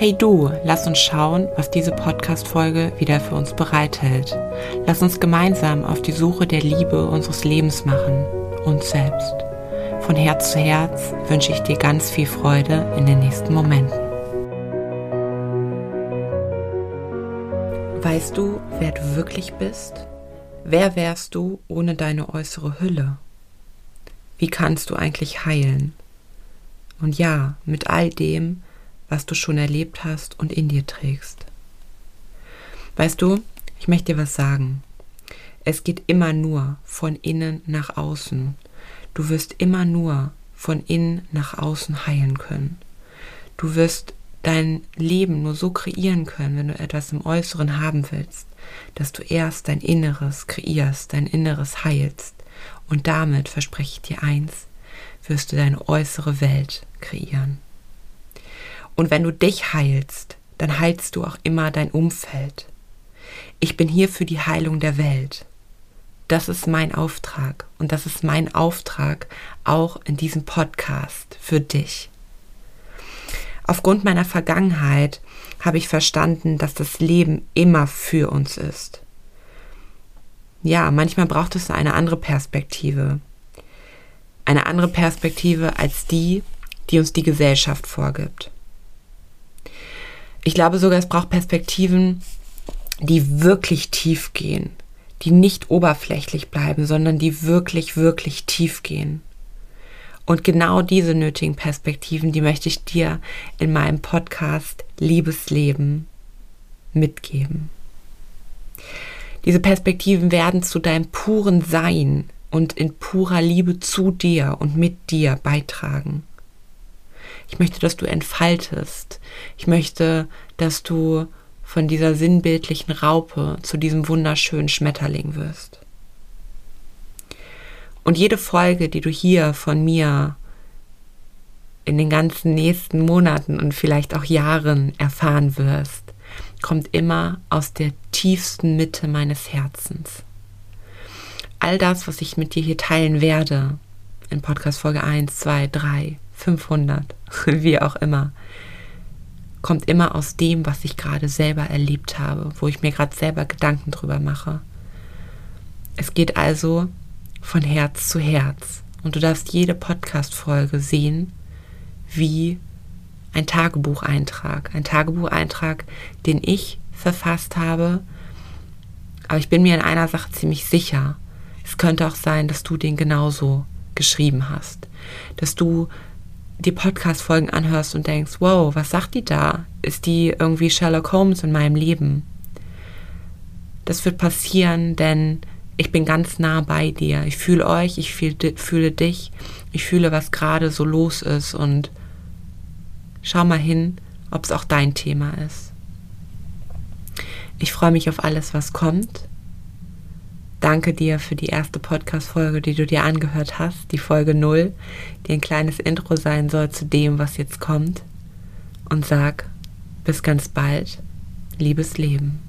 Hey du, lass uns schauen, was diese Podcast-Folge wieder für uns bereithält. Lass uns gemeinsam auf die Suche der Liebe unseres Lebens machen, uns selbst. Von Herz zu Herz wünsche ich dir ganz viel Freude in den nächsten Momenten. Weißt du, wer du wirklich bist? Wer wärst du ohne deine äußere Hülle? Wie kannst du eigentlich heilen? Und ja, mit all dem, was du schon erlebt hast und in dir trägst. Weißt du, ich möchte dir was sagen. Es geht immer nur von innen nach außen. Du wirst immer nur von innen nach außen heilen können. Du wirst dein Leben nur so kreieren können, wenn du etwas im Äußeren haben willst, dass du erst dein Inneres kreierst, dein Inneres heilst. Und damit, verspreche ich dir eins, wirst du deine äußere Welt kreieren. Und wenn du dich heilst, dann heilst du auch immer dein Umfeld. Ich bin hier für die Heilung der Welt. Das ist mein Auftrag und das ist mein Auftrag auch in diesem Podcast für dich. Aufgrund meiner Vergangenheit habe ich verstanden, dass das Leben immer für uns ist. Ja, manchmal braucht es eine andere Perspektive. Eine andere Perspektive als die, die uns die Gesellschaft vorgibt. Ich glaube sogar, es braucht Perspektiven, die wirklich tief gehen, die nicht oberflächlich bleiben, sondern die wirklich, wirklich tief gehen. Und genau diese nötigen Perspektiven, die möchte ich dir in meinem Podcast Liebesleben mitgeben. Diese Perspektiven werden zu deinem puren Sein und in purer Liebe zu dir und mit dir beitragen. Ich möchte, dass du entfaltest. Ich möchte, dass du von dieser sinnbildlichen Raupe zu diesem wunderschönen Schmetterling wirst. Und jede Folge, die du hier von mir in den ganzen nächsten Monaten und vielleicht auch Jahren erfahren wirst, kommt immer aus der tiefsten Mitte meines Herzens. All das, was ich mit dir hier teilen werde, in Podcast Folge 1, 2, 3, 500, wie auch immer, kommt immer aus dem, was ich gerade selber erlebt habe, wo ich mir gerade selber Gedanken drüber mache. Es geht also von Herz zu Herz. Und du darfst jede Podcast-Folge sehen, wie ein Tagebucheintrag. Ein Tagebucheintrag, den ich verfasst habe. Aber ich bin mir in einer Sache ziemlich sicher. Es könnte auch sein, dass du den genauso geschrieben hast. Dass du die Podcast-Folgen anhörst und denkst, wow, was sagt die da? Ist die irgendwie Sherlock Holmes in meinem Leben? Das wird passieren, denn ich bin ganz nah bei dir. Ich fühle euch, ich fühl, fühle dich, ich fühle, was gerade so los ist und schau mal hin, ob es auch dein Thema ist. Ich freue mich auf alles, was kommt. Danke dir für die erste Podcast-Folge, die du dir angehört hast, die Folge 0, die ein kleines Intro sein soll zu dem, was jetzt kommt. Und sag bis ganz bald, liebes Leben.